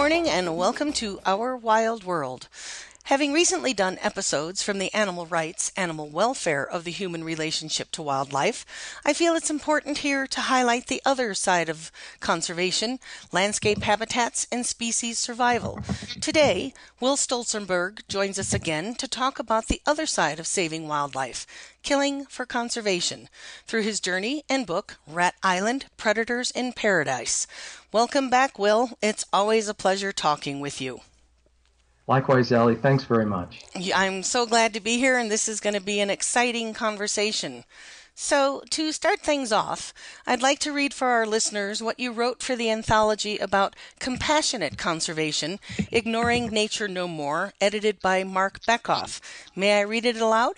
Morning, and welcome to Our Wild World. Having recently done episodes from the animal rights, animal welfare of the human relationship to wildlife, I feel it's important here to highlight the other side of conservation, landscape habitats, and species survival. Today, Will Stolzenburg joins us again to talk about the other side of saving wildlife, killing for conservation, through his journey and book, Rat Island Predators in Paradise. Welcome back, Will. It's always a pleasure talking with you. Likewise, Ellie. Thanks very much. I'm so glad to be here, and this is going to be an exciting conversation. So, to start things off, I'd like to read for our listeners what you wrote for the anthology about compassionate conservation, Ignoring Nature No More, edited by Mark Bekoff. May I read it aloud?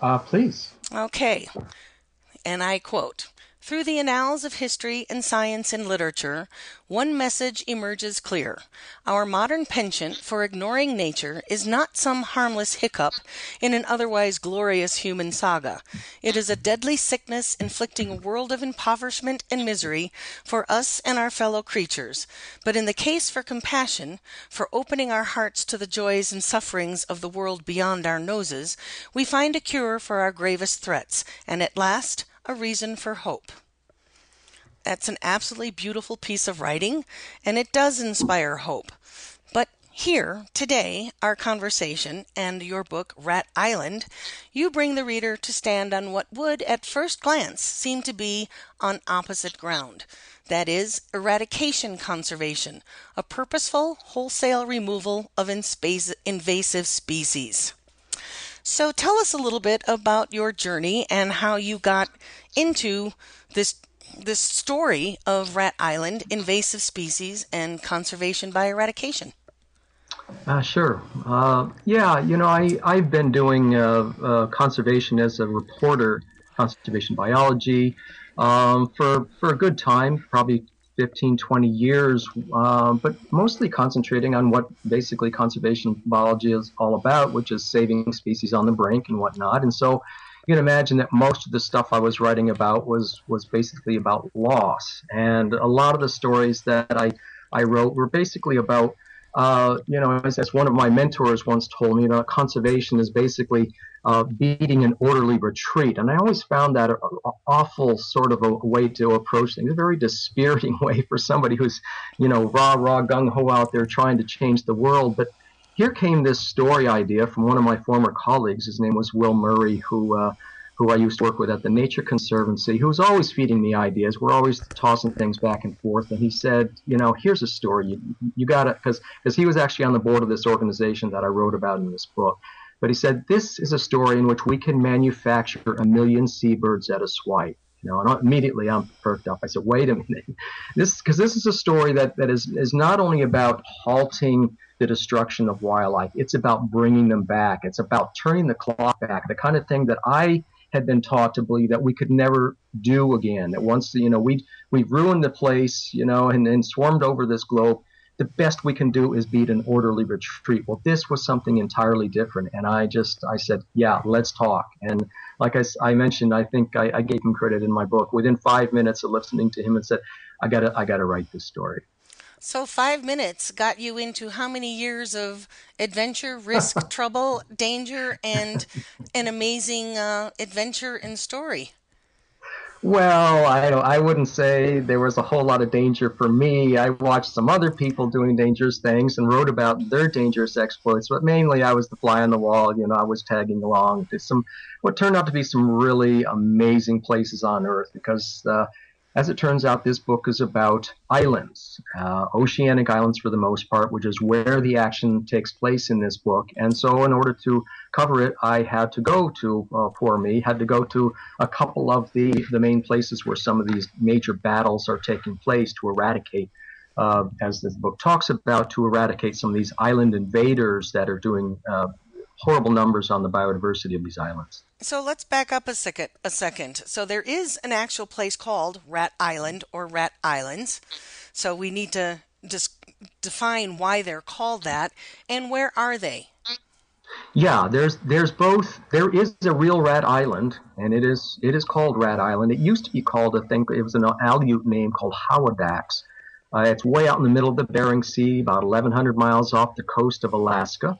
Uh, please. Okay. And I quote through the annals of history and science and literature, one message emerges clear. Our modern penchant for ignoring nature is not some harmless hiccup in an otherwise glorious human saga. It is a deadly sickness inflicting a world of impoverishment and misery for us and our fellow creatures. But in the case for compassion, for opening our hearts to the joys and sufferings of the world beyond our noses, we find a cure for our gravest threats, and at last a reason for hope. That's an absolutely beautiful piece of writing, and it does inspire hope. But here, today, our conversation and your book, Rat Island, you bring the reader to stand on what would, at first glance, seem to be on opposite ground. That is, eradication conservation, a purposeful, wholesale removal of invasive species. So tell us a little bit about your journey and how you got into this this story of Rat Island, invasive species and conservation by eradication. Uh, sure. Uh, yeah, you know, I, I've been doing uh, uh conservation as a reporter, conservation biology, um, for, for a good time, probably 15, 20 years, uh, but mostly concentrating on what basically conservation biology is all about, which is saving species on the brink and whatnot. And so you can imagine that most of the stuff I was writing about was, was basically about loss. And a lot of the stories that I, I wrote were basically about uh, you know, as, as, one of my mentors once told me, you know, conservation is basically uh, beating an orderly retreat. And I always found that an awful sort of a way to approach things, a very dispiriting way for somebody who's, you know, rah, rah, gung ho out there trying to change the world. But here came this story idea from one of my former colleagues. His name was Will Murray, who, uh, who I used to work with at the Nature Conservancy, who was always feeding me ideas. We're always tossing things back and forth. And he said, you know, here's a story. You, you got to, because he was actually on the board of this organization that I wrote about in this book. But he said, this is a story in which we can manufacture a million seabirds at a swipe. You know, and immediately I'm perked up. I said, wait a minute. This, because this is a story that, that is, is not only about halting the destruction of wildlife, it's about bringing them back. It's about turning the clock back, the kind of thing that I had been taught to believe that we could never do again. That once, you know, we we ruined the place, you know, and, and swarmed over this globe the best we can do is beat an orderly retreat. Well, this was something entirely different. And I just, I said, yeah, let's talk. And like I, I mentioned, I think I, I gave him credit in my book. Within five minutes of listening to him and said, I gotta, I gotta write this story. So five minutes got you into how many years of adventure, risk, trouble, danger, and an amazing uh, adventure and story? Well, I I wouldn't say there was a whole lot of danger for me. I watched some other people doing dangerous things and wrote about their dangerous exploits, but mainly I was the fly on the wall. You know, I was tagging along to some what turned out to be some really amazing places on Earth because uh, as it turns out, this book is about islands, uh, oceanic islands for the most part, which is where the action takes place in this book. And so, in order to cover it, I had to go to, uh, for me, had to go to a couple of the, the main places where some of these major battles are taking place to eradicate, uh, as this book talks about, to eradicate some of these island invaders that are doing uh, horrible numbers on the biodiversity of these islands. So let's back up a second. A second. So there is an actual place called Rat Island or Rat Islands. So we need to just define why they're called that and where are they? Yeah, there's there's both. There is a real Rat Island, and it is it is called Rat Island. It used to be called, I think, it was an Aleut name called Hawadax. Uh, it's way out in the middle of the Bering Sea, about 1,100 miles off the coast of Alaska.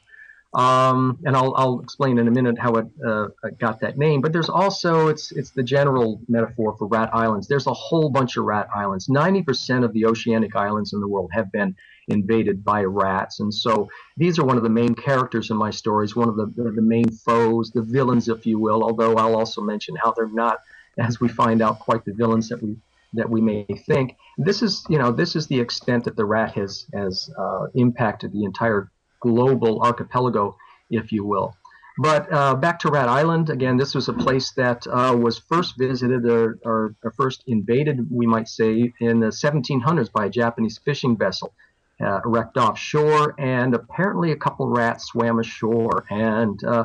Um, and I'll, I'll explain in a minute how it uh, got that name. But there's also it's it's the general metaphor for rat islands. There's a whole bunch of rat islands. 90% of the oceanic islands in the world have been invaded by rats, and so these are one of the main characters in my stories, one of the the main foes, the villains, if you will. Although I'll also mention how they're not, as we find out, quite the villains that we that we may think. This is, you know, this is the extent that the rat has has uh, impacted the entire global archipelago, if you will. But uh, back to Rat Island, again, this was a place that uh, was first visited or, or, or, first invaded, we might say, in the 1700s by a Japanese fishing vessel uh, wrecked offshore. And apparently, a couple rats swam ashore and uh,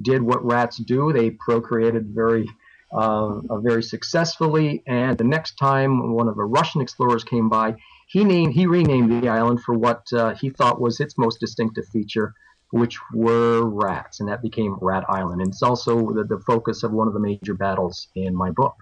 did what rats do. They procreated very, uh, very successfully. And the next time one of the Russian explorers came by, he named he renamed the island for what uh, he thought was its most distinctive feature, which were rats, and that became Rat Island. And it's also the, the focus of one of the major battles in my book.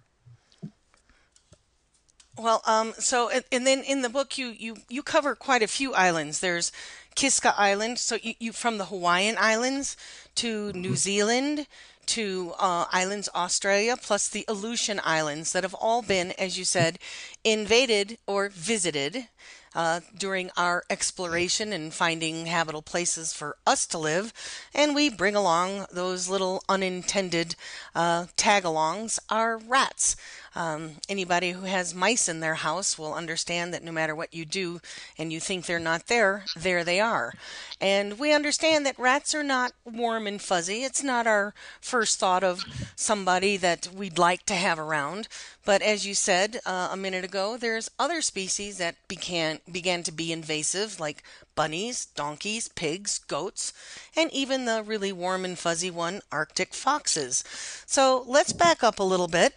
Well, um, so and then in the book you you you cover quite a few islands. There's Kiska Island, so you, you from the Hawaiian Islands to New mm-hmm. Zealand to uh, islands Australia, plus the Aleutian Islands that have all been, as you said, invaded or visited uh, during our exploration and finding habitable places for us to live. And we bring along those little unintended uh, tag alongs, our rats. Um, anybody who has mice in their house will understand that no matter what you do and you think they're not there, there they are. And we understand that rats are not warm and fuzzy. It's not our first thought of somebody that we'd like to have around. But as you said uh, a minute ago, there's other species that began began to be invasive, like bunnies, donkeys, pigs, goats, and even the really warm and fuzzy one, Arctic foxes. So let's back up a little bit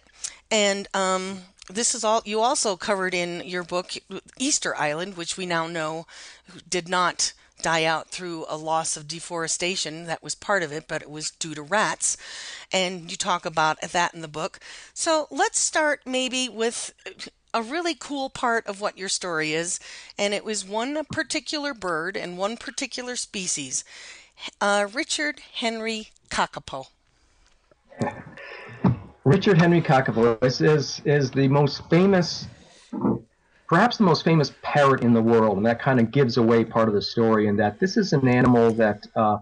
and um, this is all you also covered in your book, Easter Island, which we now know did not die out through a loss of deforestation. That was part of it, but it was due to rats. And you talk about that in the book. So let's start maybe with a really cool part of what your story is. And it was one particular bird and one particular species uh, Richard Henry Kakapo. Richard Henry Kakapo is, is, is the most famous, perhaps the most famous parrot in the world, and that kind of gives away part of the story. In that this is an animal that uh,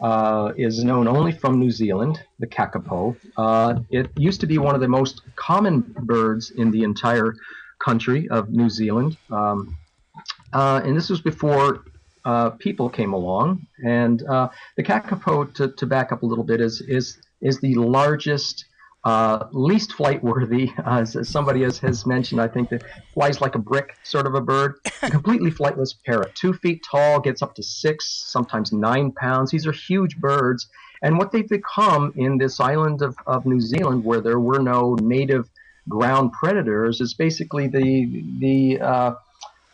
uh, is known only from New Zealand, the kakapo. Uh, it used to be one of the most common birds in the entire country of New Zealand, um, uh, and this was before uh, people came along. And uh, the kakapo, to, to back up a little bit, is is is the largest uh, least flight worthy, uh, as somebody has, has mentioned, I think that flies like a brick sort of a bird. A completely flightless parrot, two feet tall, gets up to six, sometimes nine pounds. These are huge birds. And what they've become in this island of, of New Zealand, where there were no native ground predators, is basically the the uh,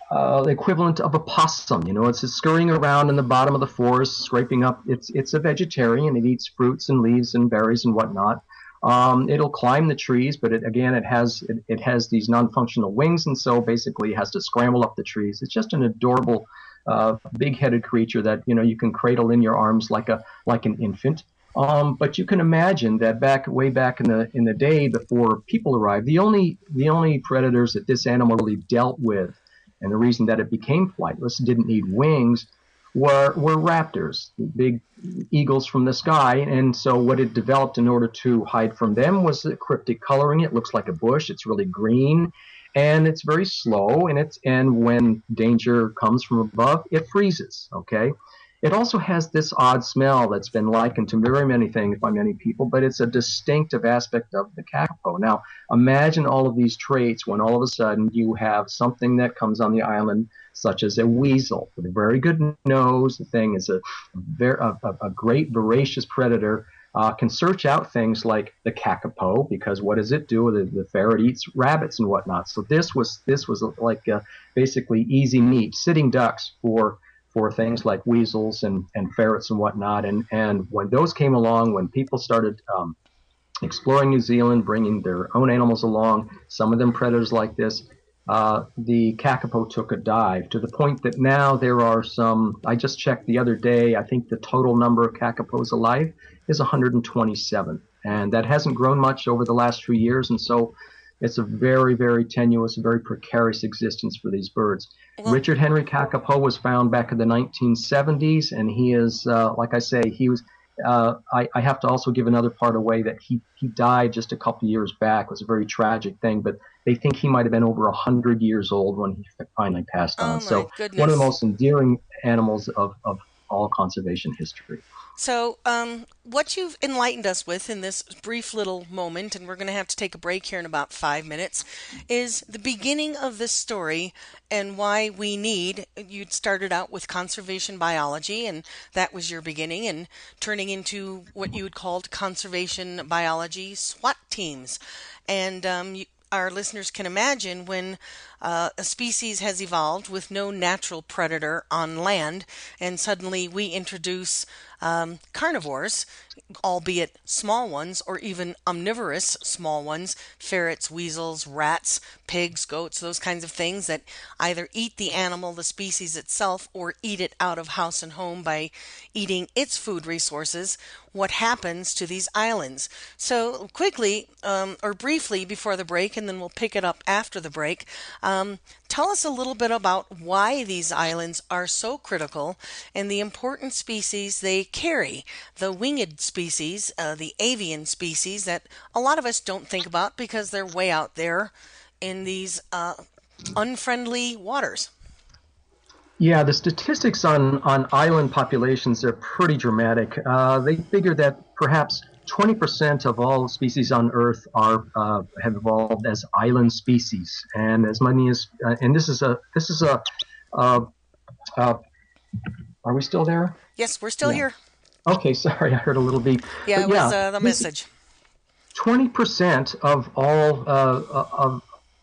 uh, the equivalent of a possum. You know, it's scurrying around in the bottom of the forest, scraping up. It's it's a vegetarian. It eats fruits and leaves and berries and whatnot. Um, it'll climb the trees, but it, again, it has it, it has these non-functional wings, and so basically has to scramble up the trees. It's just an adorable, uh, big-headed creature that you know you can cradle in your arms like a like an infant. Um, but you can imagine that back way back in the in the day before people arrived, the only the only predators that this animal really dealt with and the reason that it became flightless, didn't need wings, were, were raptors, big eagles from the sky. And so what it developed in order to hide from them was the cryptic coloring. It looks like a bush. It's really green and it's very slow and it's and when danger comes from above it freezes okay it also has this odd smell that's been likened to very many things by many people, but it's a distinctive aspect of the kakapo. Now, imagine all of these traits when all of a sudden you have something that comes on the island, such as a weasel with a very good nose. The thing is a, a, a great voracious predator. Uh, can search out things like the kakapo because what does it do? The, the ferret eats rabbits and whatnot. So this was this was like uh, basically easy meat, sitting ducks for for things like weasels and, and ferrets and whatnot. And, and when those came along, when people started um, exploring New Zealand, bringing their own animals along, some of them predators like this, uh, the kakapo took a dive to the point that now there are some. I just checked the other day. I think the total number of kakapos alive is 127, and that hasn't grown much over the last few years. And so it's a very, very tenuous, very precarious existence for these birds. Well, Richard Henry Kakapo was found back in the 1970s, and he is, uh, like I say, he was. Uh, I, I, have to also give another part away that he, he died just a couple years back. It was a very tragic thing, but they think he might have been over 100 years old when he finally passed on. Oh so, goodness. one of the most endearing animals of, of all conservation history. So, um, what you've enlightened us with in this brief little moment, and we're going to have to take a break here in about five minutes, is the beginning of this story and why we need. You'd started out with conservation biology, and that was your beginning, and turning into what you had called conservation biology SWAT teams. And um, you, our listeners can imagine when uh, a species has evolved with no natural predator on land, and suddenly we introduce um, carnivores, albeit small ones, or even omnivorous small ones, ferrets, weasels, rats, pigs, goats, those kinds of things that either eat the animal, the species itself, or eat it out of house and home by eating its food resources, what happens to these islands. So, quickly um, or briefly before the break, and then we'll pick it up after the break, um, tell us a little bit about why these islands are so critical and the important species they carry. The winged species, uh, the avian species that a lot of us don't think about because they're way out there in these uh, unfriendly waters. Yeah, the statistics on, on island populations are pretty dramatic. Uh, they figure that perhaps 20% of all species on Earth are uh, have evolved as island species, and as many as uh, and this is a this is a uh, uh, are we still there? Yes, we're still yeah. here. Okay, sorry, I heard a little beep. Yeah, but it was uh, the message. Twenty percent of all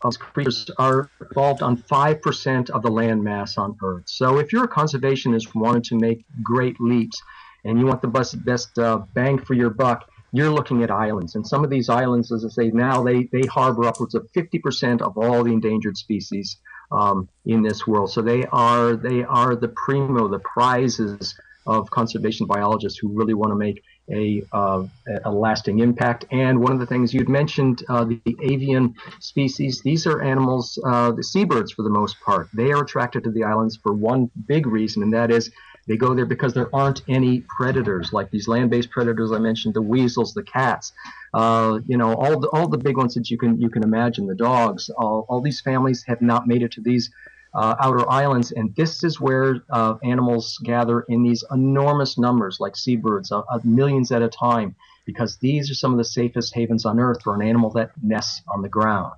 of creatures are involved on 5% of the land mass on Earth. So if you're a conservationist wanting to make great leaps and you want the best, best uh, bang for your buck, you're looking at islands. And some of these islands, as I say, now they, they harbor upwards of 50% of all the endangered species um, in this world. So they are they are the primo, the prizes of conservation biologists who really want to make a, uh, a lasting impact. And one of the things you'd mentioned, uh, the, the, avian species, these are animals, uh, the seabirds for the most part. They are attracted to the islands for one big reason, and that is they go there because there aren't any predators like these land-based predators I mentioned, the weasels, the cats, uh, you know, all the all the big ones that you can you can imagine, the dogs. All, all these families have not made it to these uh, outer islands, and this is where uh, animals gather in these enormous numbers, like seabirds, uh, uh, millions at a time, because these are some of the safest havens on Earth for an animal that nests on the ground.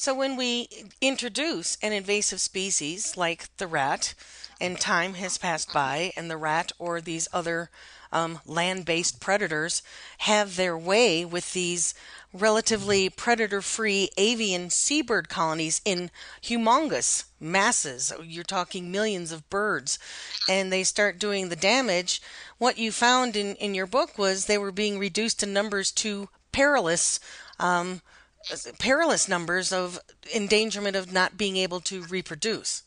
So, when we introduce an invasive species like the rat, and time has passed by, and the rat or these other um, land based predators have their way with these relatively predator free avian seabird colonies in humongous masses. You're talking millions of birds. And they start doing the damage. What you found in, in your book was they were being reduced in numbers to perilous. Um, perilous numbers of endangerment of not being able to reproduce.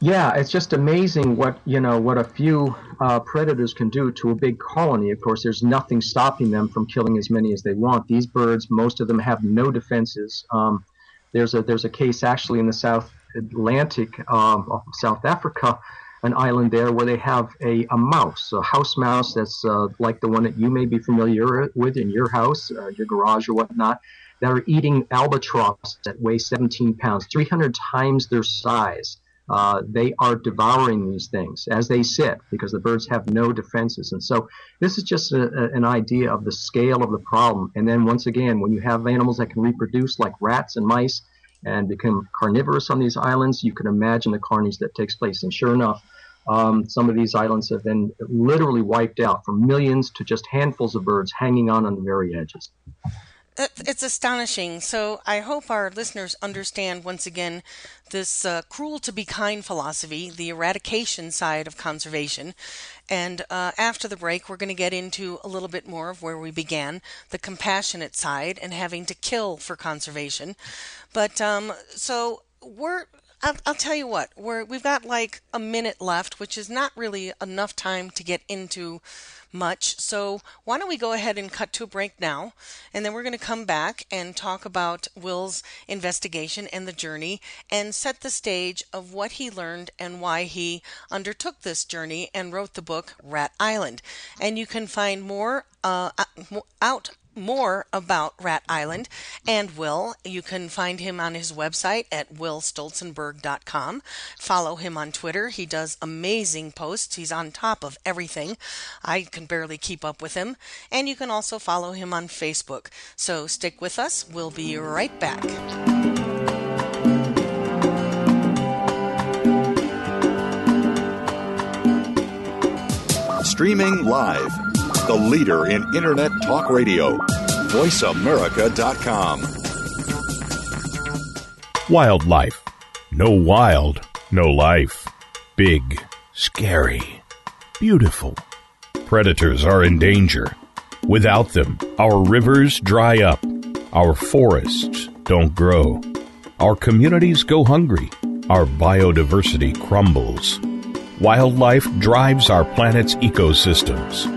Yeah, it's just amazing what you know what a few uh, predators can do to a big colony. Of course, there's nothing stopping them from killing as many as they want. These birds, most of them have no defenses. Um, there's a there's a case actually in the South Atlantic um, South Africa, an island there where they have a, a mouse, a house mouse that's uh, like the one that you may be familiar with in your house, uh, your garage or whatnot, that are eating albatross that weigh 17 pounds, 300 times their size. Uh, they are devouring these things as they sit because the birds have no defenses. And so this is just a, a, an idea of the scale of the problem. And then once again, when you have animals that can reproduce like rats and mice and become carnivorous on these islands, you can imagine the carnage that takes place. And sure enough, um, some of these islands have been literally wiped out from millions to just handfuls of birds hanging on on the very edges. It's astonishing. So I hope our listeners understand once again this uh, cruel to be kind philosophy, the eradication side of conservation. And uh, after the break, we're going to get into a little bit more of where we began the compassionate side and having to kill for conservation. But um, so we're I'll, I'll, tell you what, we're, we've got like a minute left, which is not really enough time to get into much. So why don't we go ahead and cut to a break now? And then we're going to come back and talk about Will's investigation and the journey and set the stage of what he learned and why he undertook this journey and wrote the book Rat Island. And you can find more uh, out more about Rat Island and Will, you can find him on his website at willstolzenburg.com. Follow him on Twitter. He does amazing posts. He's on top of everything. I can barely keep up with him. And you can also follow him on Facebook. So stick with us. We'll be right back. Streaming live the leader in Internet talk radio. VoiceAmerica.com. Wildlife. No wild, no life. Big, scary, beautiful. Predators are in danger. Without them, our rivers dry up, our forests don't grow, our communities go hungry, our biodiversity crumbles. Wildlife drives our planet's ecosystems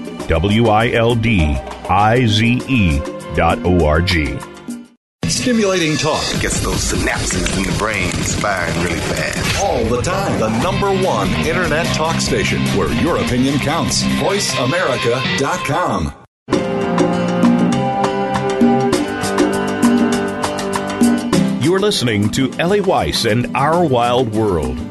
W I L D I Z E dot O R G. Stimulating talk gets those synapses in the brain firing really fast. All the time. The number one internet talk station where your opinion counts. VoiceAmerica.com. You're listening to Ellie Weiss and Our Wild World.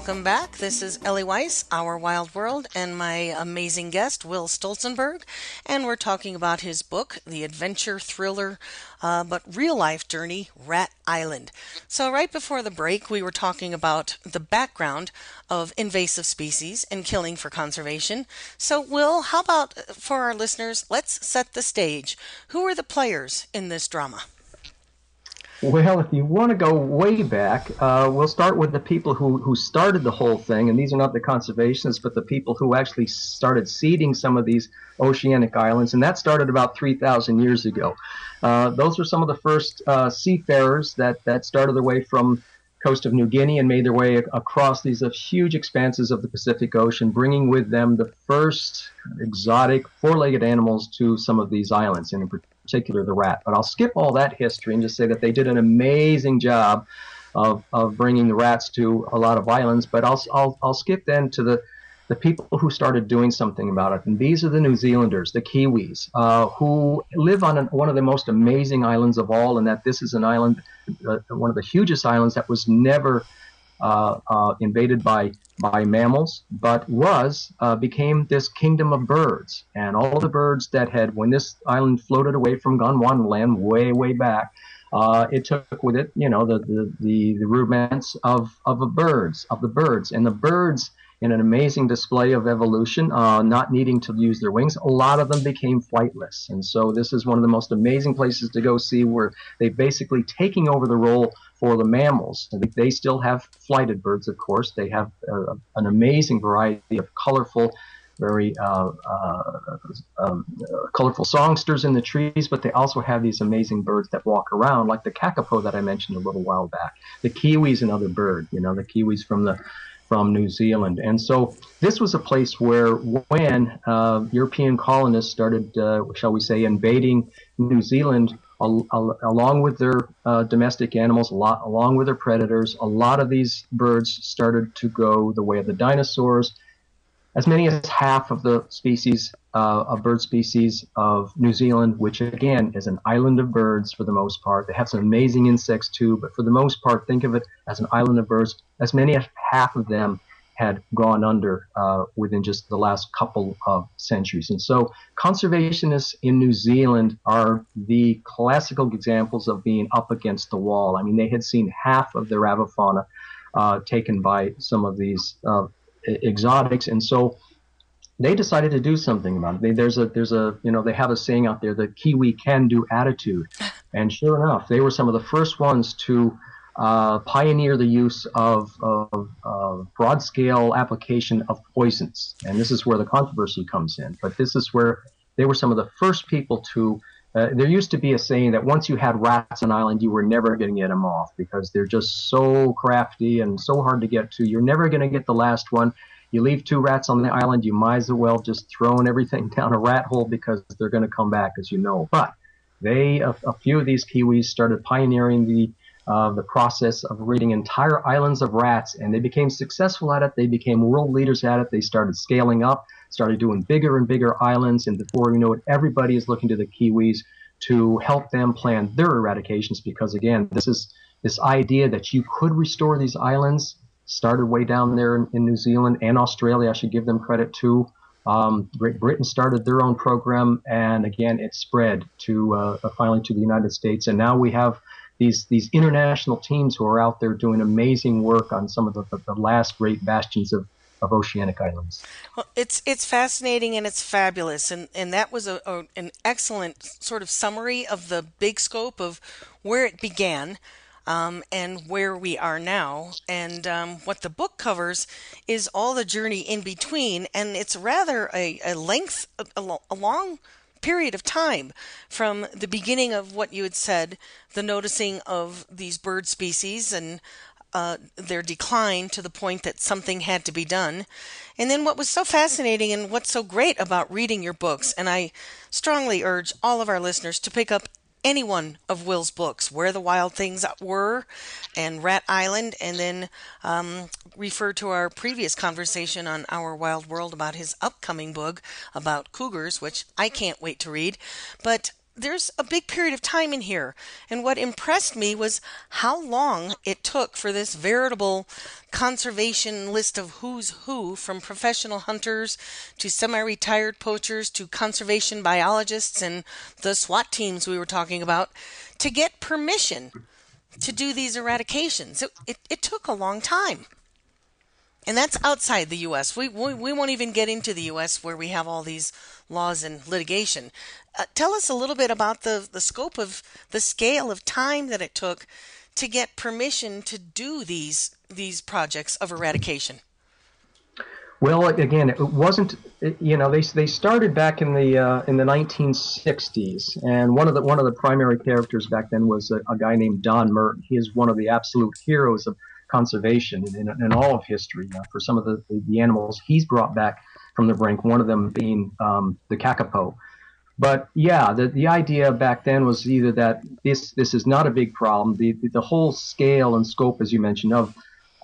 welcome back. This is Ellie Weiss, Our Wild World, and my amazing guest, Will Stolzenburg. And we're talking about his book, the adventure thriller, uh, but real life journey, Rat Island. So, right before the break, we were talking about the background of invasive species and killing for conservation. So, Will, how about for our listeners, let's set the stage. Who are the players in this drama? Well, if you want to go way back, uh, we'll start with the people who, who started the whole thing. And these are not the conservationists, but the people who actually started seeding some of these oceanic islands. And that started about 3,000 years ago. Uh, those were some of the first uh, seafarers that, that started their way from coast of New Guinea and made their way across these uh, huge expanses of the Pacific Ocean, bringing with them the first exotic four-legged animals to some of these islands. And in particular the rat. But I'll skip all that history and just say that they did an amazing job of, of bringing the rats to a lot of islands. But I'll, I'll, I'll skip then to the, the people who started doing something about it. And these are the New Zealanders, the Kiwis, uh, who live on an, one of the most amazing islands of all, and that this is an island, uh, one of the hugest islands that was never uh, uh, invaded by by mammals, but was uh, became this kingdom of birds, and all the birds that had when this island floated away from Gondwanaland way way back, uh, it took with it you know the the, the, the rudiments of of the birds of the birds and the birds in an amazing display of evolution, uh, not needing to use their wings. A lot of them became flightless. And so this is one of the most amazing places to go see where they basically taking over the role for the mammals. They still have flighted birds, of course. They have uh, an amazing variety of colorful, very uh, uh, um, colorful songsters in the trees, but they also have these amazing birds that walk around, like the kakapo that I mentioned a little while back. The kiwi is another bird, you know, the kiwis from the from New Zealand. And so this was a place where when uh, European colonists started, uh, shall we say, invading New Zealand, al- al- along with their uh, domestic animals, lot, along with their predators, a lot of these birds started to go the way of the dinosaurs. As many as half of the species uh, of bird species of New Zealand, which again is an island of birds for the most part. They have some amazing insects too, but for the most part, think of it as an island of birds. As many as half of them had gone under uh, within just the last couple of centuries. And so conservationists in New Zealand are the classical examples of being up against the wall. I mean, they had seen half of their avifauna uh, taken by some of these uh, exotics, and so they decided to do something about it. They, there's a there's a you know they have a saying out there, the Kiwi can do attitude, and sure enough, they were some of the first ones to uh, pioneer the use of, of, of broad scale application of poisons. And this is where the controversy comes in. But this is where they were some of the first people to. Uh, there used to be a saying that once you had rats on an island, you were never going to get them off because they're just so crafty and so hard to get to. You're never going to get the last one. You leave two rats on the island, you might as well just throw everything down a rat hole because they're going to come back, as you know. But they, a, a few of these Kiwis, started pioneering the uh, the process of breeding entire islands of rats, and they became successful at it. They became world leaders at it. They started scaling up, started doing bigger and bigger islands, and before you know it, everybody is looking to the Kiwis to help them plan their eradications. Because again, this is this idea that you could restore these islands started way down there in, in New Zealand and Australia. I should give them credit too. Um, Great Britain started their own program, and again, it spread to uh, finally to the United States, and now we have these these international teams who are out there doing amazing work on some of the, the, the last great bastions of, of oceanic islands. Well, it's it's fascinating and it's fabulous, and and that was a, a, an excellent sort of summary of the big scope of where it began. Um, and where we are now. And um, what the book covers is all the journey in between, and it's rather a, a length, a, a long period of time from the beginning of what you had said, the noticing of these bird species and uh, their decline to the point that something had to be done. And then what was so fascinating and what's so great about reading your books, and I strongly urge all of our listeners to pick up any one of Will's books, Where the Wild Things Were and Rat Island, and then um, refer to our previous conversation on Our Wild World about his upcoming book about cougars, which I can't wait to read. But there's a big period of time in here. And what impressed me was how long it took for this veritable conservation list of who's who from professional hunters to semi retired poachers to conservation biologists and the SWAT teams we were talking about to get permission to do these eradications. It, it, it took a long time. And that's outside the U.S. We, we, we won't even get into the U.S. where we have all these laws and litigation. Uh, tell us a little bit about the, the scope of the scale of time that it took to get permission to do these these projects of eradication. Well, again, it wasn't. You know, they they started back in the uh, in the 1960s, and one of the one of the primary characters back then was a, a guy named Don Merton. He is one of the absolute heroes of conservation in, in, all of history. Uh, for some of the, the animals he's brought back from the brink, one of them being um, the kakapo. But yeah, the, the idea back then was either that this this is not a big problem. The the whole scale and scope, as you mentioned, of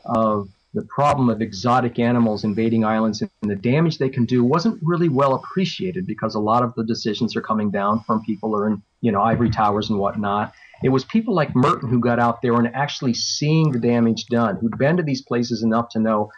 of the problem of exotic animals invading islands and the damage they can do wasn't really well appreciated because a lot of the decisions are coming down from people who are in you know ivory towers and whatnot. It was people like Merton who got out there and actually seeing the damage done, who'd been to these places enough to know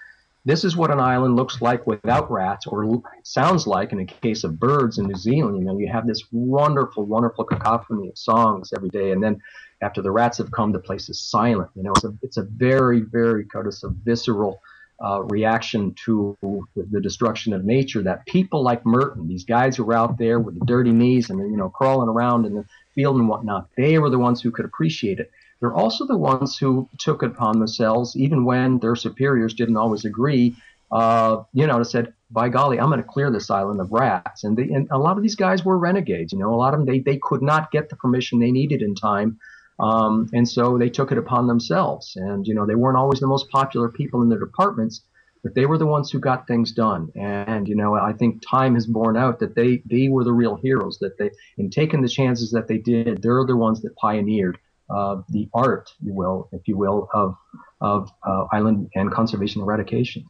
this is what an island looks like without rats, or sounds like in a case of birds in New Zealand. You know, you have this wonderful, wonderful cacophony of songs every day, and then after the rats have come, the place is silent. You know, it's a it's a very, very kind of a visceral uh, reaction to the destruction of nature that people like Merton, these guys who were out there with the dirty knees and you know crawling around in the field and whatnot, they were the ones who could appreciate it. They're also the ones who took it upon themselves, even when their superiors didn't always agree. Uh, you know, said, "By golly, I'm going to clear this island of rats." And, they, and a lot of these guys were renegades. You know, a lot of them they they could not get the permission they needed in time, um, and so they took it upon themselves. And you know, they weren't always the most popular people in their departments, but they were the ones who got things done. And you know, I think time has borne out that they they were the real heroes. That they, in taking the chances that they did, they're the ones that pioneered uh, the art, you will, if you will, of of uh, island and conservation eradication.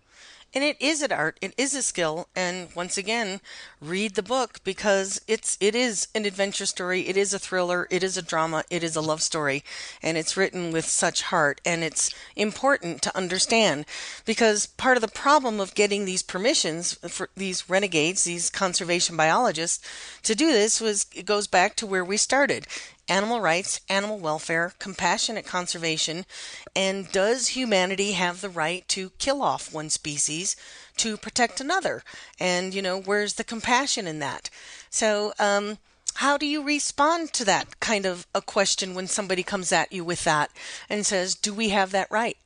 And it is an art, it is a skill, and once again, read the book because it's it is an adventure story, it is a thriller, it is a drama, it is a love story, and it's written with such heart, and it's important to understand because part of the problem of getting these permissions for these renegades, these conservation biologists, to do this was it goes back to where we started animal rights, animal welfare, compassionate conservation, and does humanity have the right to kill off one species to protect another? And, you know, where's the compassion in that? So, um, how do you respond to that kind of a question when somebody comes at you with that and says, Do we have that right?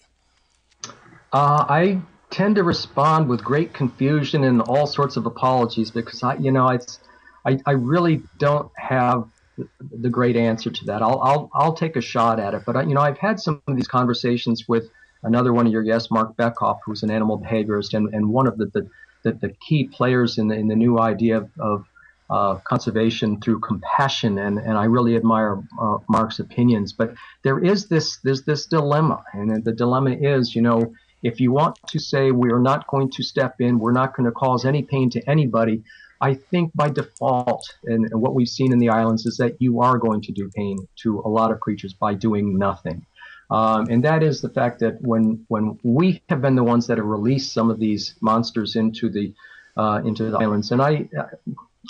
Uh, I tend to respond with great confusion and all sorts of apologies because I, you know, it's, I, I really don't have the great answer to that. I'll, I'll, I'll take a shot at it. But, you know, I've had some of these conversations with another one of your guests, Mark Bekoff, who's an animal behaviorist and, and one of the, the, the, the key players in the, in the new idea of, of uh, conservation through compassion. And, and I really admire uh, Mark's opinions. But there is this, there's this dilemma. And the dilemma is, you know, if you want to say we are not going to step in, we're not going to cause any pain to anybody, I think by default, and, what we've seen in the islands is that you are going to do pain to a lot of creatures by doing nothing. Um, and that is the fact that when when we have been the ones that have released some of these monsters into the uh, into the islands, and I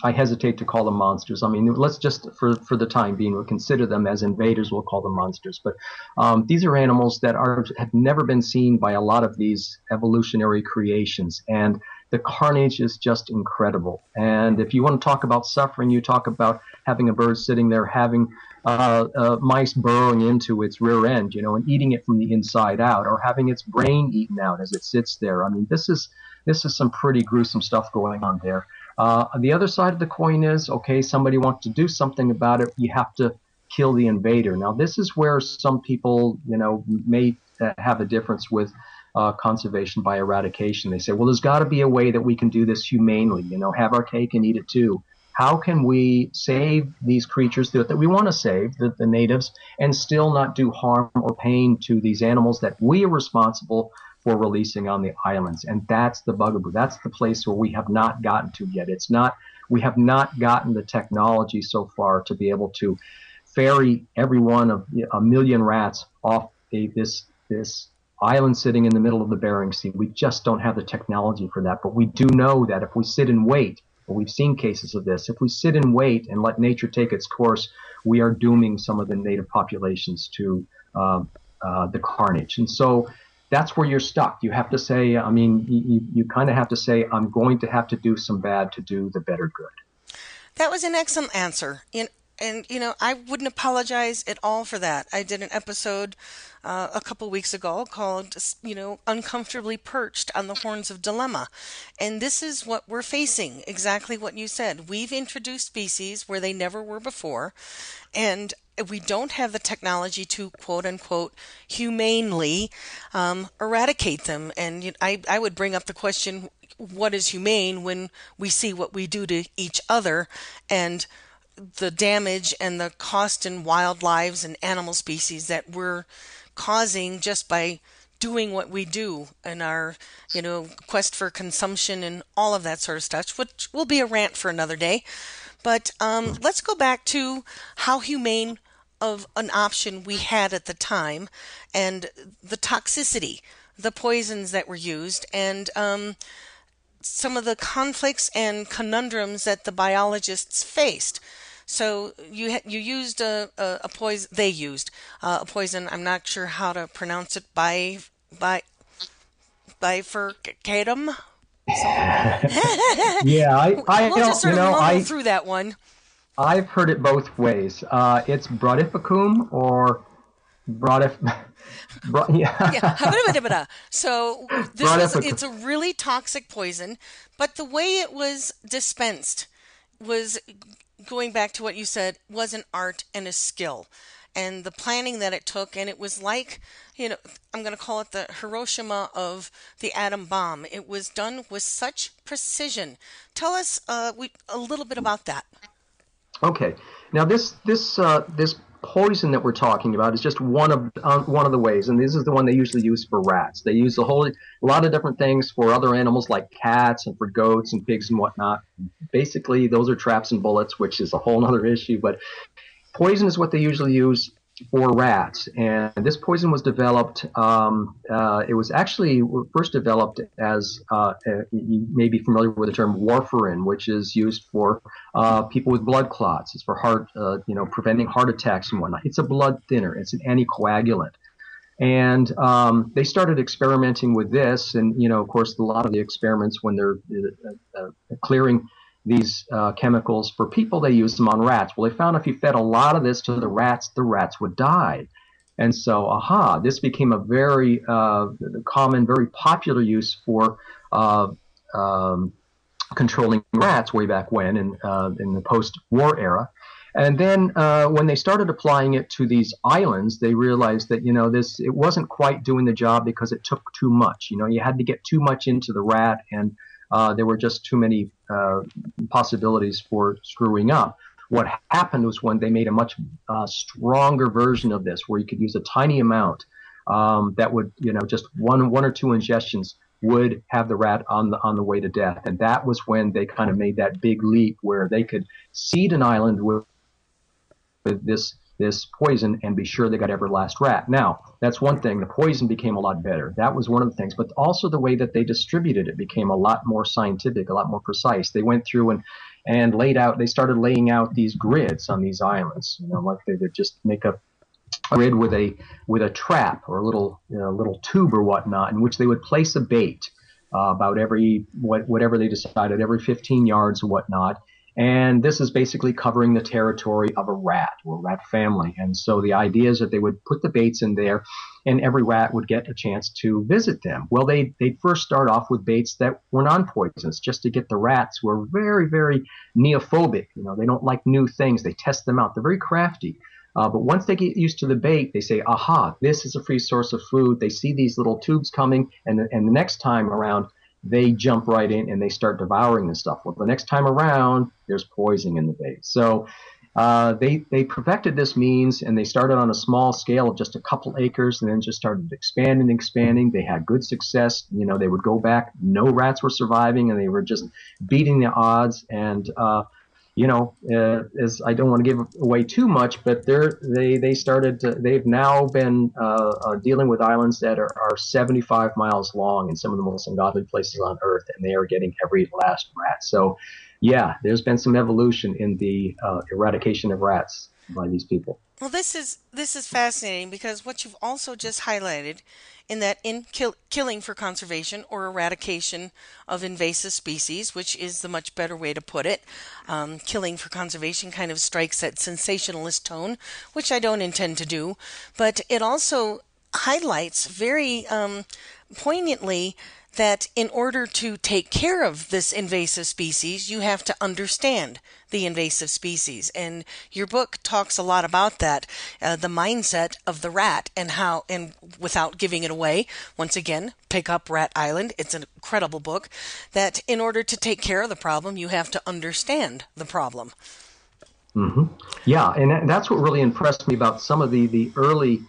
I hesitate to call them monsters. I mean, let's just for for the time being, we'll consider them as invaders. We'll call them monsters. But um, these are animals that are have never been seen by a lot of these evolutionary creations, and the carnage is just incredible. And if you want to talk about suffering, you talk about having a bird sitting there, having uh, uh, mice burrowing into its rear end, you know, and eating it from the inside out, or having its brain eaten out as it sits there. I mean, this is this is some pretty gruesome stuff going on there. Uh, the other side of the coin is okay, somebody wants to do something about it, you have to kill the invader. Now, this is where some people, you know, may uh, have a difference with uh, conservation by eradication. They say, well, there's got to be a way that we can do this humanely, you know, have our cake and eat it too. How can we save these creatures that, that we want to save, the, the natives, and still not do harm or pain to these animals that we are responsible for releasing on the islands. And that's the bugaboo. That's the place where we have not gotten to yet. It's not, we have not gotten the technology so far to be able to ferry every one of a million rats off a, this, this island sitting in the middle of the Bering Sea. We just don't have the technology for that. But we do know that if we sit and wait, we've seen cases of this, if we sit and wait and let nature take its course, we are dooming some of the native populations to uh, uh, the carnage. And so that's where you're stuck. You have to say, I mean, you, you kind of have to say, I'm going to have to do some bad to do the better good. That was an excellent answer. In, and, you know, I wouldn't apologize at all for that. I did an episode uh, a couple weeks ago called, you know, Uncomfortably Perched on the Horns of Dilemma. And this is what we're facing exactly what you said. We've introduced species where they never were before. And we don't have the technology to quote unquote humanely um, eradicate them. And you know, I, I would bring up the question what is humane when we see what we do to each other and the damage and the cost in wildlife and animal species that we're causing just by doing what we do in our, you know, quest for consumption and all of that sort of stuff, which will be a rant for another day. But um, let's go back to how humane of an option we had at the time and the toxicity, the poisons that were used, and um, some of the conflicts and conundrums that the biologists faced. So you you used a, a, a poison. They used uh, a poison. I'm not sure how to pronounce it. By by bifurcatum. yeah, I, I we'll just sort you know, I, through that one. I've heard it both ways. Uh, it's brodifacoum or brodif. Bro, yeah. yeah. So this was, it's a really toxic poison, but the way it was dispensed was going back to what you said was an art and a skill. And the planning that it took and it was like you know i'm going to call it the hiroshima of the atom bomb. It was done with such precision. Tell us uh, we, a little bit about that. Okay. Now this this uh, this poison that we're talking about is just one of uh, one of the ways, and this is the one they usually use for rats. They use a whole a lot of different things for other animals like cats and for goats and pigs and whatnot. Basically, those are traps and bullets, which is a whole other issue. But poison is what they usually use for rats. And this poison was developed, um, uh, it was actually first developed as, uh, uh, you may be familiar with the term warfarin, which is used for uh, people with blood clots. It's for heart, uh, you know, preventing heart attacks and whatnot. It's a blood thinner, it's an anticoagulant. And um, they started experimenting with this. And, you know, of course, a lot of the experiments when they're uh, clearing these uh, chemicals for people. They used them on rats. Well, they found if you fed a lot of this to the rats, the rats would die. And so, aha, this became a very uh, common, very popular use for uh, um, controlling rats way back when in, uh, in the post-war era. And then uh, when they started applying it to these islands, they realized that you know this it wasn't quite doing the job because it took too much. You know, you had to get too much into the rat and uh, there were just too many uh, possibilities for screwing up. What happened was when they made a much uh, stronger version of this, where you could use a tiny amount um, that would, you know, just one one or two ingestions would have the rat on the on the way to death, and that was when they kind of made that big leap where they could seed an island with, with this this poison and be sure they got every last rat. Now, that's one thing. The poison became a lot better. That was one of the things. But also the way that they distributed it became a lot more scientific, a lot more precise. They went through and and laid out. They started laying out these grids on these islands. You know, like they would just make a grid with a with a trap or a little you know, little tube or whatnot in which they would place a bait uh, about every what, whatever they decided every 15 yards or whatnot and this is basically covering the territory of a rat or rat family. And so the idea is that they would put the baits in there and every rat would get a chance to visit them. Well, they, they'd first start off with baits that were non-poisonous just to get the rats who are very, very neophobic. You know, they don't like new things. They test them out. They're very crafty. Uh, but once they get used to the bait, they say, aha, this is a free source of food. They see these little tubes coming and, and the next time around, they jump right in and they start devouring the stuff. Well, the next time around, there's poison in the bait. So uh, they they perfected this means and they started on a small scale of just a couple acres and then just started expanding and expanding. They had good success. You know, they would go back. No rats were surviving and they were just beating the odds. And uh, you know, uh, as I don't want to give away too much, but they're they they started. To, they've now been uh, uh, dealing with islands that are, are 75 miles long in some of the most ungodly places on Earth, and they are getting every last rat. So yeah, there's been some evolution in the uh, eradication of rats by these people. Well, this is this is fascinating because what you've also just highlighted in that in kill, killing for conservation or eradication of invasive species, which is the much better way to put it. Um, killing for conservation kind of strikes that sensationalist tone, which I don't intend to do, but it also highlights very um, poignantly that in order to take care of this invasive species, you have to understand the invasive species. And your book talks a lot about that, uh, the mindset of the rat and how, and without giving it away, once again, pick up Rat Island. It's an incredible book that in order to take care of the problem, you have to understand the problem. Mm-hmm. Yeah, and that's what really impressed me about some of the, the early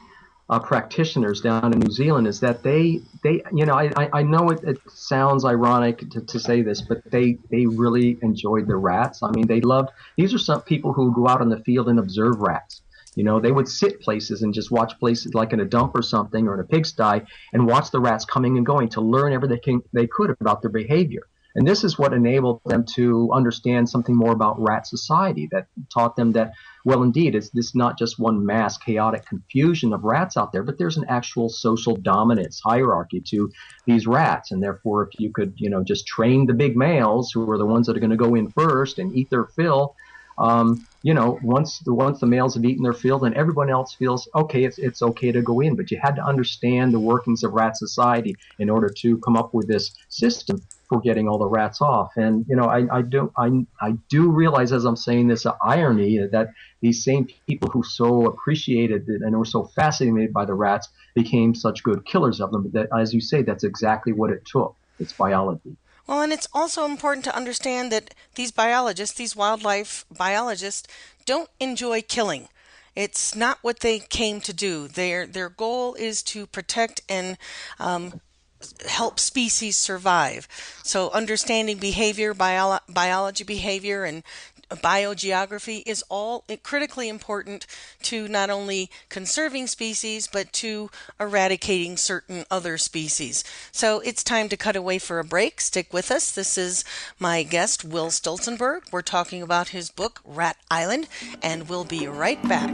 uh, practitioners down in New Zealand is that they they you know I I know it, it sounds ironic to, to say this but they they really enjoyed the rats. I mean they loved these are some people who go out in the field and observe rats. You know they would sit places and just watch places like in a dump or something or in a pigsty and watch the rats coming and going to learn everything they could about their behavior and this is what enabled them to understand something more about rat society that taught them that, well, indeed, it's this not just one mass chaotic confusion of rats out there, but there's an actual social dominance hierarchy to these rats. And therefore, if you could, you know, just train the big males who are the ones that are going to go in first and eat their fill, um, you know, once the once the males have eaten their fill, then everyone else feels okay. It's it's okay to go in, but you had to understand the workings of rat society in order to come up with this system for getting all the rats off. And you know, I, I do I I do realize as I'm saying this uh, irony that these same people who so appreciated it and were so fascinated by the rats became such good killers of them. That, as you say, that's exactly what it took. It's biology. Well, and it's also important to understand that these biologists, these wildlife biologists, don't enjoy killing. It's not what they came to do. Their their goal is to protect and um, help species survive. So understanding behavior, bio- biology behavior, and biogeography is all critically important to not only conserving species but to eradicating certain other species. So it's time to cut away for a break. Stick with us. This is my guest, Will Stolzenburg. We're talking about his book, Rat Island, and we'll be right back.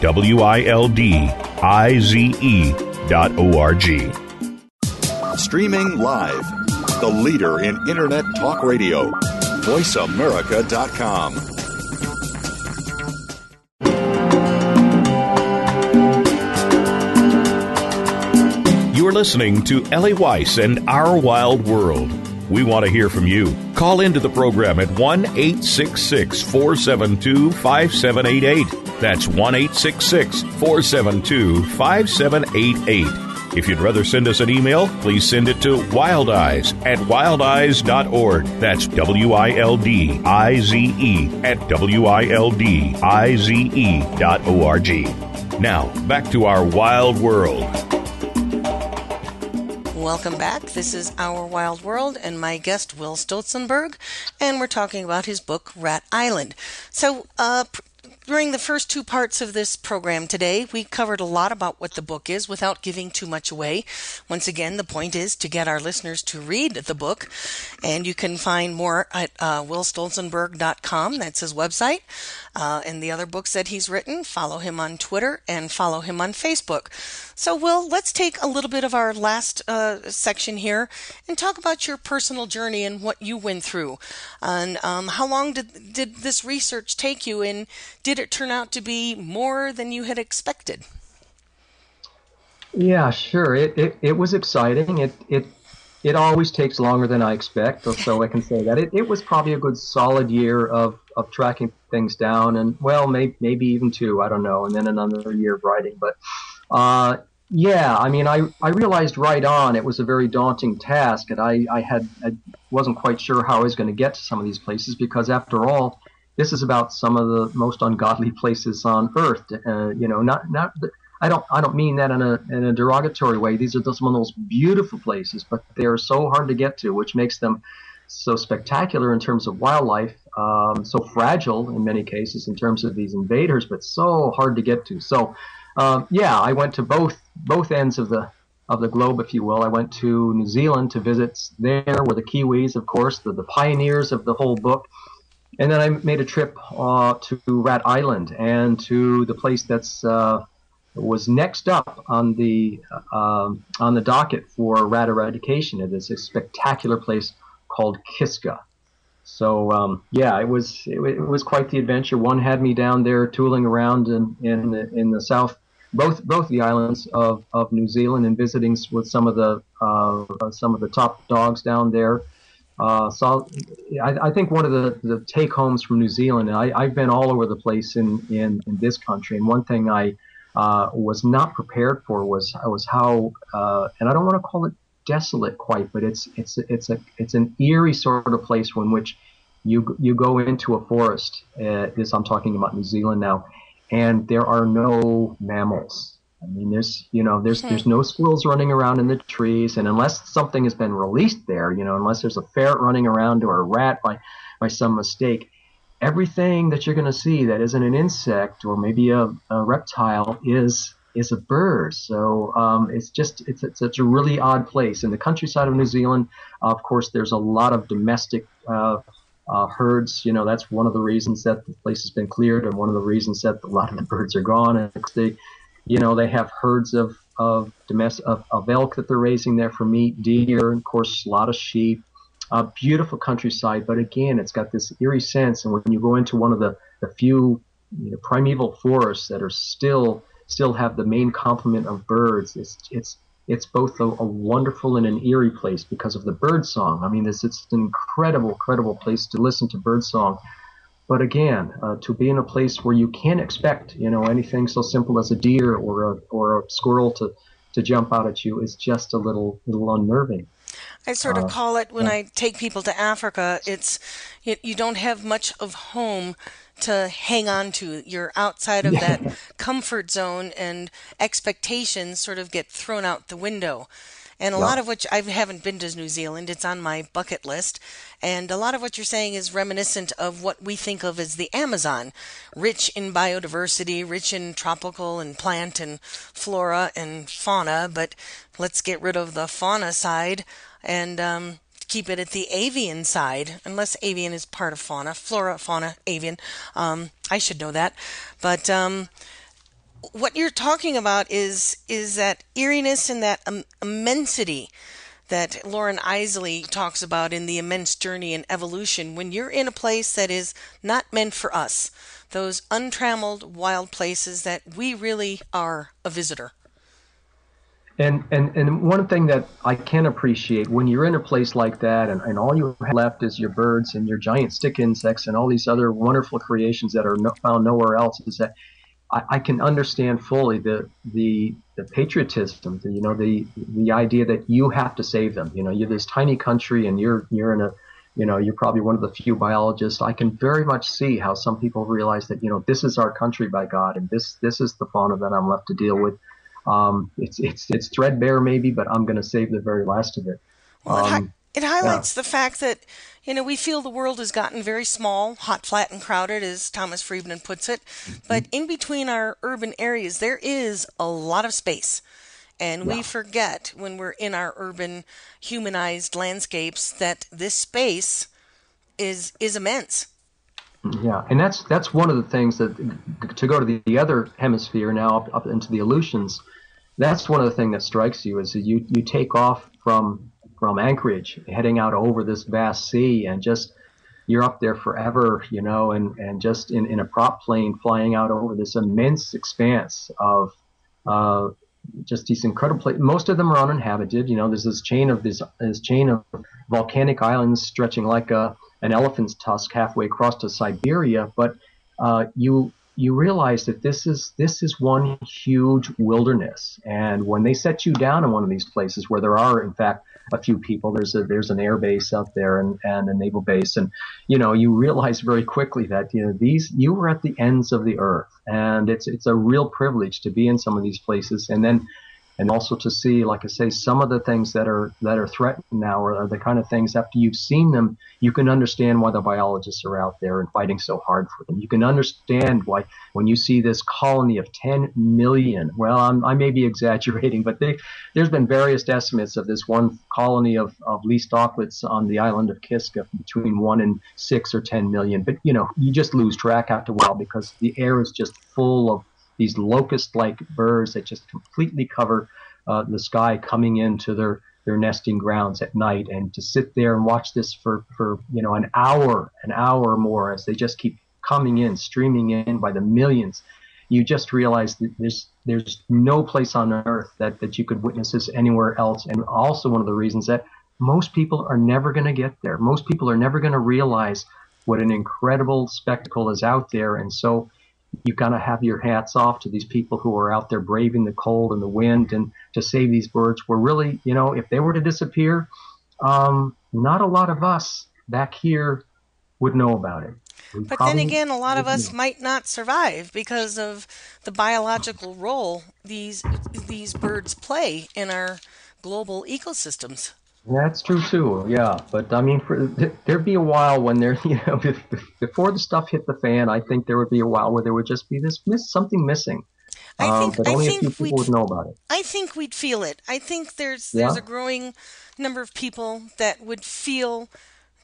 W I L D I Z E dot O R G. Streaming live, the leader in Internet Talk Radio, VoiceAmerica.com. You're listening to Ellie Weiss and Our Wild World. We want to hear from you. Call into the program at 1 866 472 5788. That's 1 866 472 5788. If you'd rather send us an email, please send it to wildize at wildize.org. That's W I L D I Z E at W I L D I Z E dot O R G. Now, back to our wild world. Welcome back. This is Our Wild World and my guest, Will Stolzenburg, and we're talking about his book, Rat Island. So, uh, during the first two parts of this program today, we covered a lot about what the book is without giving too much away. Once again, the point is to get our listeners to read the book, and you can find more at uh, willstolzenburg.com. That's his website. Uh, and the other books that he's written, follow him on Twitter and follow him on Facebook. So, Will, let's take a little bit of our last uh, section here and talk about your personal journey and what you went through. And um, how long did, did this research take you, and did it turn out to be more than you had expected? Yeah, sure. It, it, it was exciting. It, it it always takes longer than I expect, so I can say that. It, it was probably a good solid year of, of tracking things down, and well, maybe, maybe even two, I don't know, and then another year of writing. But uh, yeah, I mean, I, I realized right on it was a very daunting task, and I, I, had, I wasn't quite sure how I was going to get to some of these places because, after all, this is about some of the most ungodly places on earth. Uh, you know, not not I don't I don't mean that in a in a derogatory way. These are some of the most beautiful places, but they are so hard to get to, which makes them so spectacular in terms of wildlife, um, so fragile in many cases in terms of these invaders, but so hard to get to. So, um, yeah, I went to both both ends of the of the globe, if you will. I went to New Zealand to visit. There were the Kiwis, of course, the, the pioneers of the whole book. And then I made a trip uh, to Rat Island and to the place that's uh, was next up on the uh, on the docket for rat eradication. It is a spectacular place called Kiska. So um, yeah, it was it, it, was quite the adventure. One had me down there tooling around in in the, in the south, both both the islands of, of New Zealand, and visiting with some of the uh, some of the top dogs down there. Uh, so I, I, think one of the, the take homes from New Zealand, I, have been all over the place in, in, in this country, and one thing I uh, was not prepared for was was how uh, and I don't want to call it desolate quite, but it's it's it's a it's an eerie sort of place in which you you go into a forest. Uh, this I'm talking about New Zealand now, and there are no mammals. I mean, there's you know there's there's no squirrels running around in the trees, and unless something has been released there, you know, unless there's a ferret running around or a rat by by some mistake, everything that you're going to see that isn't an insect or maybe a, a reptile is is a bird. So um, it's just it's, it's, it's a really odd place. In the countryside of New Zealand, uh, of course, there's a lot of domestic uh, uh, herds. You know, that's one of the reasons that the place has been cleared, and one of the reasons that a lot of the birds are gone. And they, you know, they have herds of of domestic of, of elk that they're raising there for meat, deer, and of course, a lot of sheep beautiful countryside, but again, it's got this eerie sense. And when you go into one of the, the few you know, primeval forests that are still still have the main complement of birds, it's it's it's both a, a, wonderful and an eerie place because of the bird song. I mean, it's it's an incredible, incredible place to listen to bird song. But again, uh, to be in a place where you can't expect, you know, anything so simple as a deer or a or a squirrel to to jump out at you is just a little little unnerving. I sort of uh, call it when I take people to Africa, it's you, you don't have much of home to hang on to. You're outside of that comfort zone, and expectations sort of get thrown out the window. And a yeah. lot of which I haven't been to New Zealand, it's on my bucket list. And a lot of what you're saying is reminiscent of what we think of as the Amazon rich in biodiversity, rich in tropical and plant and flora and fauna. But let's get rid of the fauna side and um, keep it at the avian side, unless avian is part of fauna, flora, fauna, avian. Um, I should know that, but um, what you're talking about is is that eeriness and that um, immensity that Loren Eiseley talks about in the immense journey and evolution. When you're in a place that is not meant for us, those untrammeled wild places that we really are a visitor. And, and and one thing that I can appreciate when you're in a place like that, and, and all you have left is your birds and your giant stick insects and all these other wonderful creations that are no, found nowhere else, is that I, I, can understand fully the the the patriotism, the, you know, the the idea that you have to save them. You know, you're this tiny country, and you're you're in a you know, you're probably one of the few biologists. I can very much see how some people realize that, you know, this is our country by God, and this this is the fauna that I'm left to deal with. Um, it's it's it's threadbare maybe, but I'm going to save the very last of it. Well, it, hi- um, it, highlights yeah. the fact that you know we feel the world has gotten very small, hot, flat, and crowded, as Thomas Friedman puts it. Mm-hmm. But in between our urban areas, there is a lot of space. And yeah. we forget when we're in our urban, humanized landscapes that this space is is immense. Yeah, and that's that's one of the things that to go to the, the other hemisphere now up, up into the Aleutians that's one of the things that strikes you is you you take off from from Anchorage, heading out over this vast sea, and just you're up there forever, you know, and and just in, in a prop plane flying out over this immense expanse of uh, just these incredible places. Most of them are uninhabited. You know, there's this chain of this this chain of volcanic islands stretching like a an elephant's tusk halfway across to Siberia, but uh, you you realize that this is this is one huge wilderness. And when they set you down in one of these places where there are, in fact, a few people, there's a there's an air base out there and, and a naval base, and you know you realize very quickly that you know these you were at the ends of the earth, and it's it's a real privilege to be in some of these places, and then and also to see, like I say, some of the things that are that are threatened now are, are, the kind of things after you've seen them, you can understand why the biologists are out there and fighting so hard for them. You can understand why when you see this colony of 10 million, well, I'm, i may be exaggerating, but they, there's been various estimates of this one colony of, of least auklets on the island of Kiska between one and six or 10 million. But you know, you just lose track after a while because the air is just full of these locust-like birds that just completely cover uh, the sky coming into their their nesting grounds at night. And to sit there and watch this for, for you know an hour an hour or more as they just keep coming in streaming in by the millions you just realize that there's there's no place on earth that, that you could witness this anywhere else. And also one of the reasons that most people are never going to get there. Most people are never going to realize what an incredible spectacle is out there. And so you've got to have your hats off to these people who are out there braving the cold and the wind and to save these birds. We're really, you know, if they were to disappear, um, not a lot of us back here would know about it. We but then again, a lot of us know. might not survive because of the biological role these these birds play in our global ecosystems. That's true too. Yeah, but I mean, for, there'd be a while when there, you know, before the stuff hit the fan, I think there would be a while where there would just be this miss something missing. I uh, think, but only I think a few people would know about it. I think we'd feel it. I think there's there's yeah. a growing number of people that would feel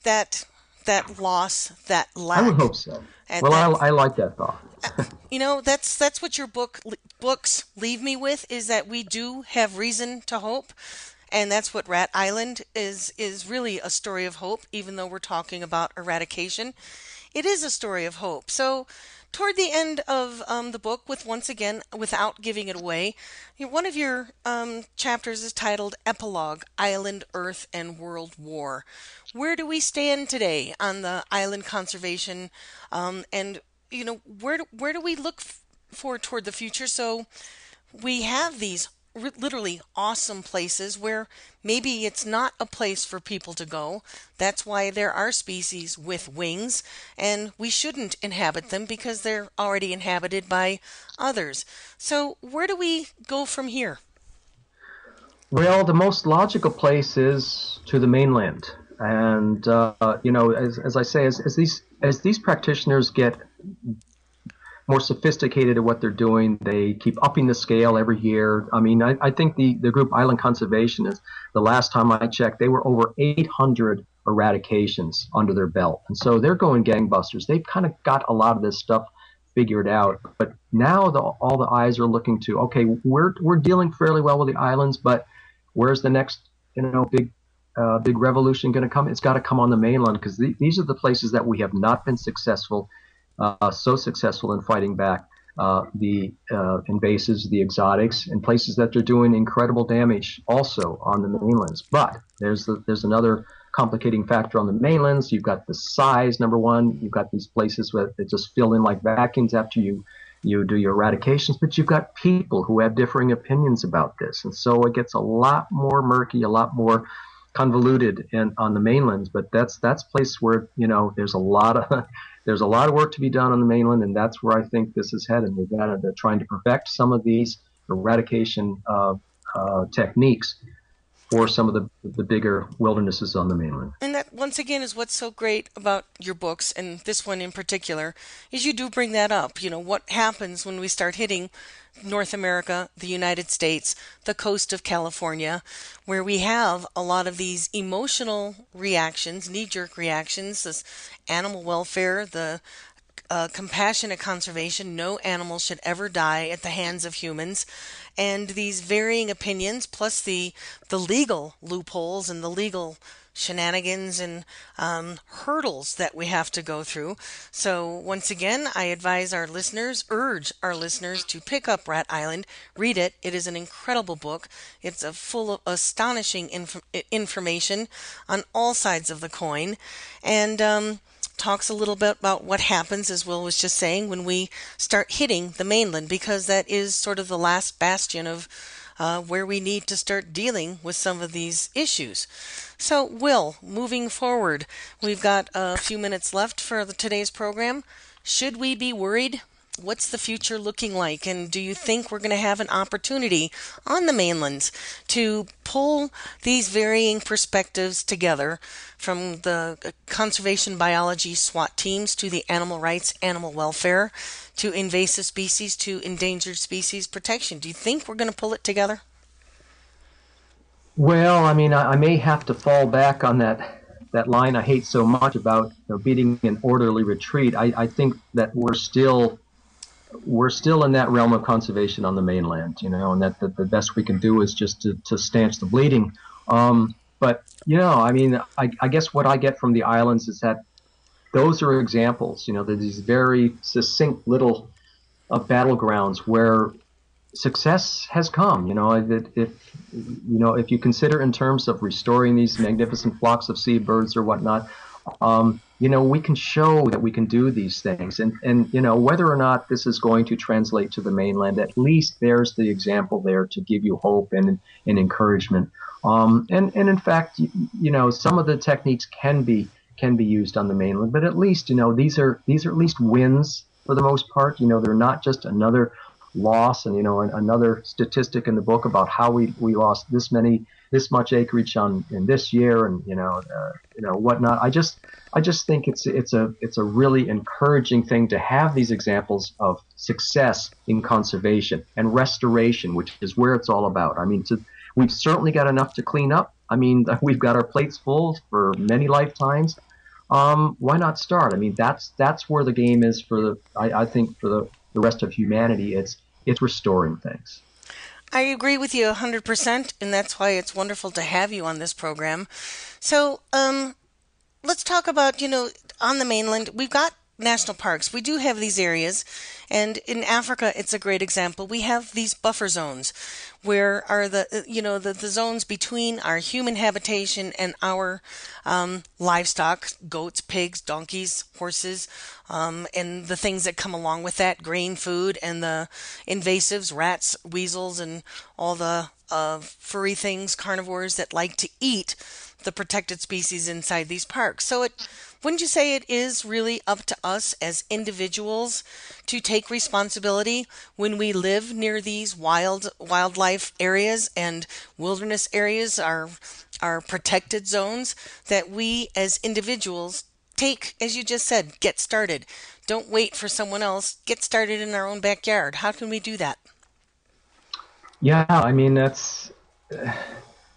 that that loss, that lack. I would hope so. well, that, I, I like that thought. Uh, you know, that's that's what your book books leave me with is that we do have reason to hope and that's what Rat Island is is really a story of hope even though we're talking about eradication. It is a story of hope. So toward the end of um, the book with once again without giving it away one of your um, chapters is titled epilogue island earth and world war. Where do we stand today on the island conservation? Um, and you know where do, where do we look for toward the future? So we have these literally awesome places where maybe it's not a place for people to go. That's why there are species with wings, and we shouldn't inhabit them because they're already inhabited by others. So, where do we go from here? Well, the most logical place is to the mainland. And, uh, you know, as, as I say, as, as, these, as these practitioners get more sophisticated at what they're doing. They keep upping the scale every year. I mean, I, I think the, the group Island Conservation is the last time I checked, they were over 800 eradications under their belt. And so they're going gangbusters. They've kind of got a lot of this stuff figured out. But now the, all the eyes are looking to, okay, we're, we're dealing fairly well with the islands, but where's the next, you know, big uh, big revolution going to come? It's got to come on the mainland because th- these are the places that we have not been successful so successful in fighting back. uh, the uh, invasives, the exotics, and places that they're doing incredible damage also on the mainlands. But there's the, there's another complicating factor on the mainlands. You've got the size, number one. You've got these places where just fill in like vacuums after you you do your eradications, but you've got people who have differing opinions about this, and so it gets a lot more murky, a lot more convoluted in, on the mainlands. But that's that's place where you know there's a lot of there's a lot of work to be done on the mainland, and that's where I think this is headed. We've got to trying to perfect some of these eradication uh, uh, techniques for some of the the bigger wildernesses on the mainland. And that once again is what's so great about your books and this one in particular is you do bring that up. You know what happens when we start hitting North America, the United States, the coast of California, where we have a lot of these emotional reactions, knee jerk reactions, this animal welfare, the uh, compassionate conservation, no animal should ever die at the hands of humans, and these varying opinions, plus the the legal loopholes and the legal shenanigans and um, hurdles that we have to go through. So, once again, I advise our listeners, urge our listeners to pick up Rat Island, read it. It is an incredible book. It's a full of astonishing inf- information on all sides of the coin. And, um, talks a little bit about what happens, as Will was just saying, when we start hitting the mainland, because that is sort of the last bastion of uh, where we need to start dealing with some of these issues. So, Will, moving forward, we've got a few minutes left for the, today's program. Should we be worried? What's the future looking like? And do you think we're going to have an opportunity on the mainlands to pull these varying perspectives together from the uh, conservation biology SWAT teams to the animal rights, animal welfare, to invasive species to endangered species protection. Do you think we're going to pull it together? Well, I mean, I, I may have to fall back on that that line I hate so much about you know, beating an orderly retreat. I, I think that we're still we're still in that realm of conservation on the mainland, you know, and that, the best we can do is just to, to stanch the bleeding. Um, but you know, I mean, I, I guess what I get from the islands is that those are examples. You know, these very succinct little uh, battlegrounds where success has come. You know, if, if you know if you consider in terms of restoring these magnificent flocks of seabirds or whatnot, um, you know, we can show that we can do these things, and and you know whether or not this is going to translate to the mainland, at least there's the example there to give you hope and and encouragement. Um, and and in fact, you, you know, some of the techniques can be can be used on the mainland. But at least, you know, these are these are at least wins for the most part. You know, they're not just another loss and you know another statistic in the book about how we, we lost this many this much acreage on in this year and you know uh, you know whatnot. I just I just think it's it's a it's a really encouraging thing to have these examples of success in conservation and restoration, which is where it's all about. I mean, to, we've certainly got enough to clean up. I mean, we've got our plates full for many lifetimes um, why not start? I mean, that's that's where the game is for the. I, I think for the, the rest of humanity, it's it's restoring things. I agree with you 100%, and that's why it's wonderful to have you on this program. So, um, let's talk about, you know, on the mainland, we've got national parks. We do have these areas, and in Africa, it's a great example. We have these buffer zones where are the you know the, the zones between our human habitation and our um, livestock goats pigs donkeys horses um, and the things that come along with that grain food and the invasives rats weasels and all the uh, furry things carnivores that like to eat the protected species inside these parks. So it wouldn't you say it is really up to us as individuals to take responsibility when we live near these wild wildlife areas and wilderness areas are are protected zones that we as individuals take as you just said get started. Don't wait for someone else. Get started in our own backyard. How can we do that? Yeah i mean that's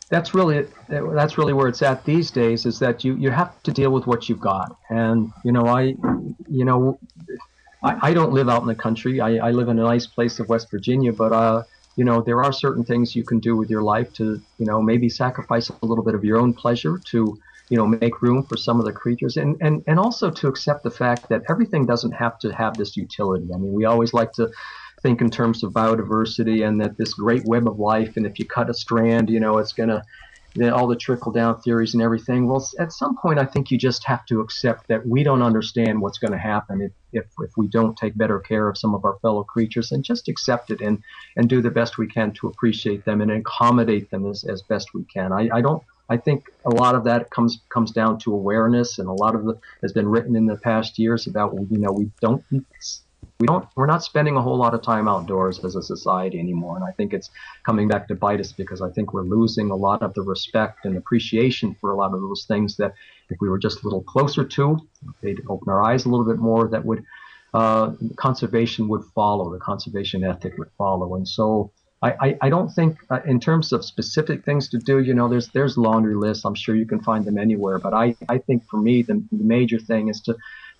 that's really that's really where it's at these days is that you you have to deal with what you've got. And you know i you know i, I don't live out in the country. I, I live in a nice place of west virginia but uh you know, there are certain things you can do with your life to, you know, maybe sacrifice a little bit of your own pleasure to, you know, make room for some of the creatures. And, and, and also to accept the fact that everything doesn't have to have this utility. I mean, we always like to think in terms of biodiversity and that this great web of life, and if you cut a strand, you know, it's going to, all the trickle down theories and everything. Well, at some point, I think you just have to accept that we don't understand what's going to happen if, if, if we don't take better care of some of our fellow creatures and just accept it and, and do the best we can to appreciate them and accommodate them as, as best we can. I, I don't I think a lot of that comes comes down to awareness, and a lot of the has been written in the past years about you know we don't we don't we're not spending a whole lot of time outdoors as a society anymore and i think it's coming back to bite us because i think we're losing a lot of the respect and appreciation for a lot of those things that if we were just a little closer to they'd open our eyes a little bit more that would uh, conservation would follow the conservation ethic would follow and so I, I, don't think uh, in terms of specific things to do, you know, there's there's laundry lists. I'm sure you can find them anywhere. But I, I think for me, the, the major thing is to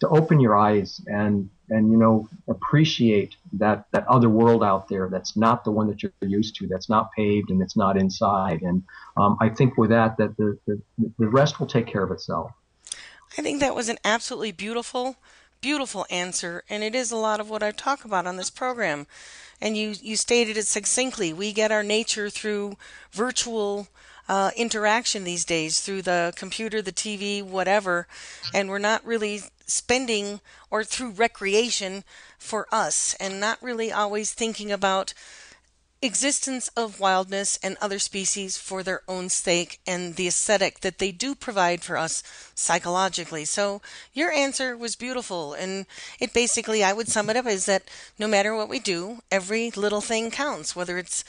to open your eyes and and you know appreciate that that other world out there that's not the one that you're used to that's not paved and it's not inside. And um, i think with that that the, the the rest will take care of itself. I think that was an absolutely beautiful beautiful answer. And it is a lot of what i talk about on this program. And you you stated it succinctly. We get our nature through virtual uh, interaction these days through the computer, the TV, whatever, and we're not really spending or through recreation for us and not really always thinking about existence of wildness and other species for their own sake and the aesthetic that they do provide for us psychologically. So your answer was beautiful and it basically I would sum it up is that no matter what we do, every little thing counts, whether it's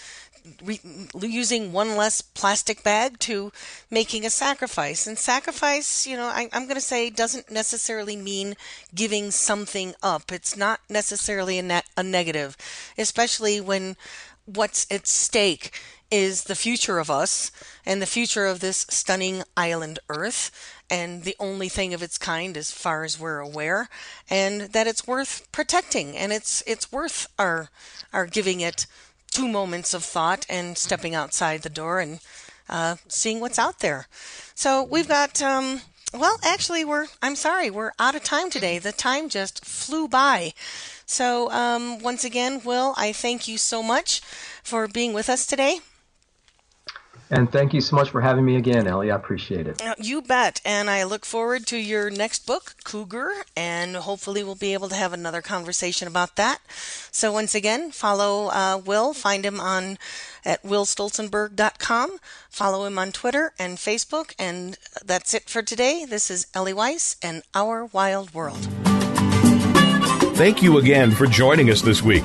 re- using one less plastic bag to making a sacrifice. And sacrifice, you know, I, I'm going to say doesn't necessarily mean giving something up. It's not necessarily a, ne- a negative, especially when what's at stake is the future of us and the future of this stunning island Earth, and the only thing of its kind as far as we're aware, and that it's worth protecting and it's it's worth our our giving it two moments of thought and stepping outside the door and uh, seeing what's out there. So we've got. Um, well, actually, we're. I'm sorry, we're out of time today. The time just flew by. So, um, once again, Will, I thank you so much for being with us today. And thank you so much for having me again, Ellie. I appreciate it. You bet. And I look forward to your next book, Cougar, and hopefully we'll be able to have another conversation about that. So once again, follow uh, Will. Find him on at willstolzenburg.com. Follow him on Twitter and Facebook. And that's it for today. This is Ellie Weiss and Our Wild World. Thank you again for joining us this week.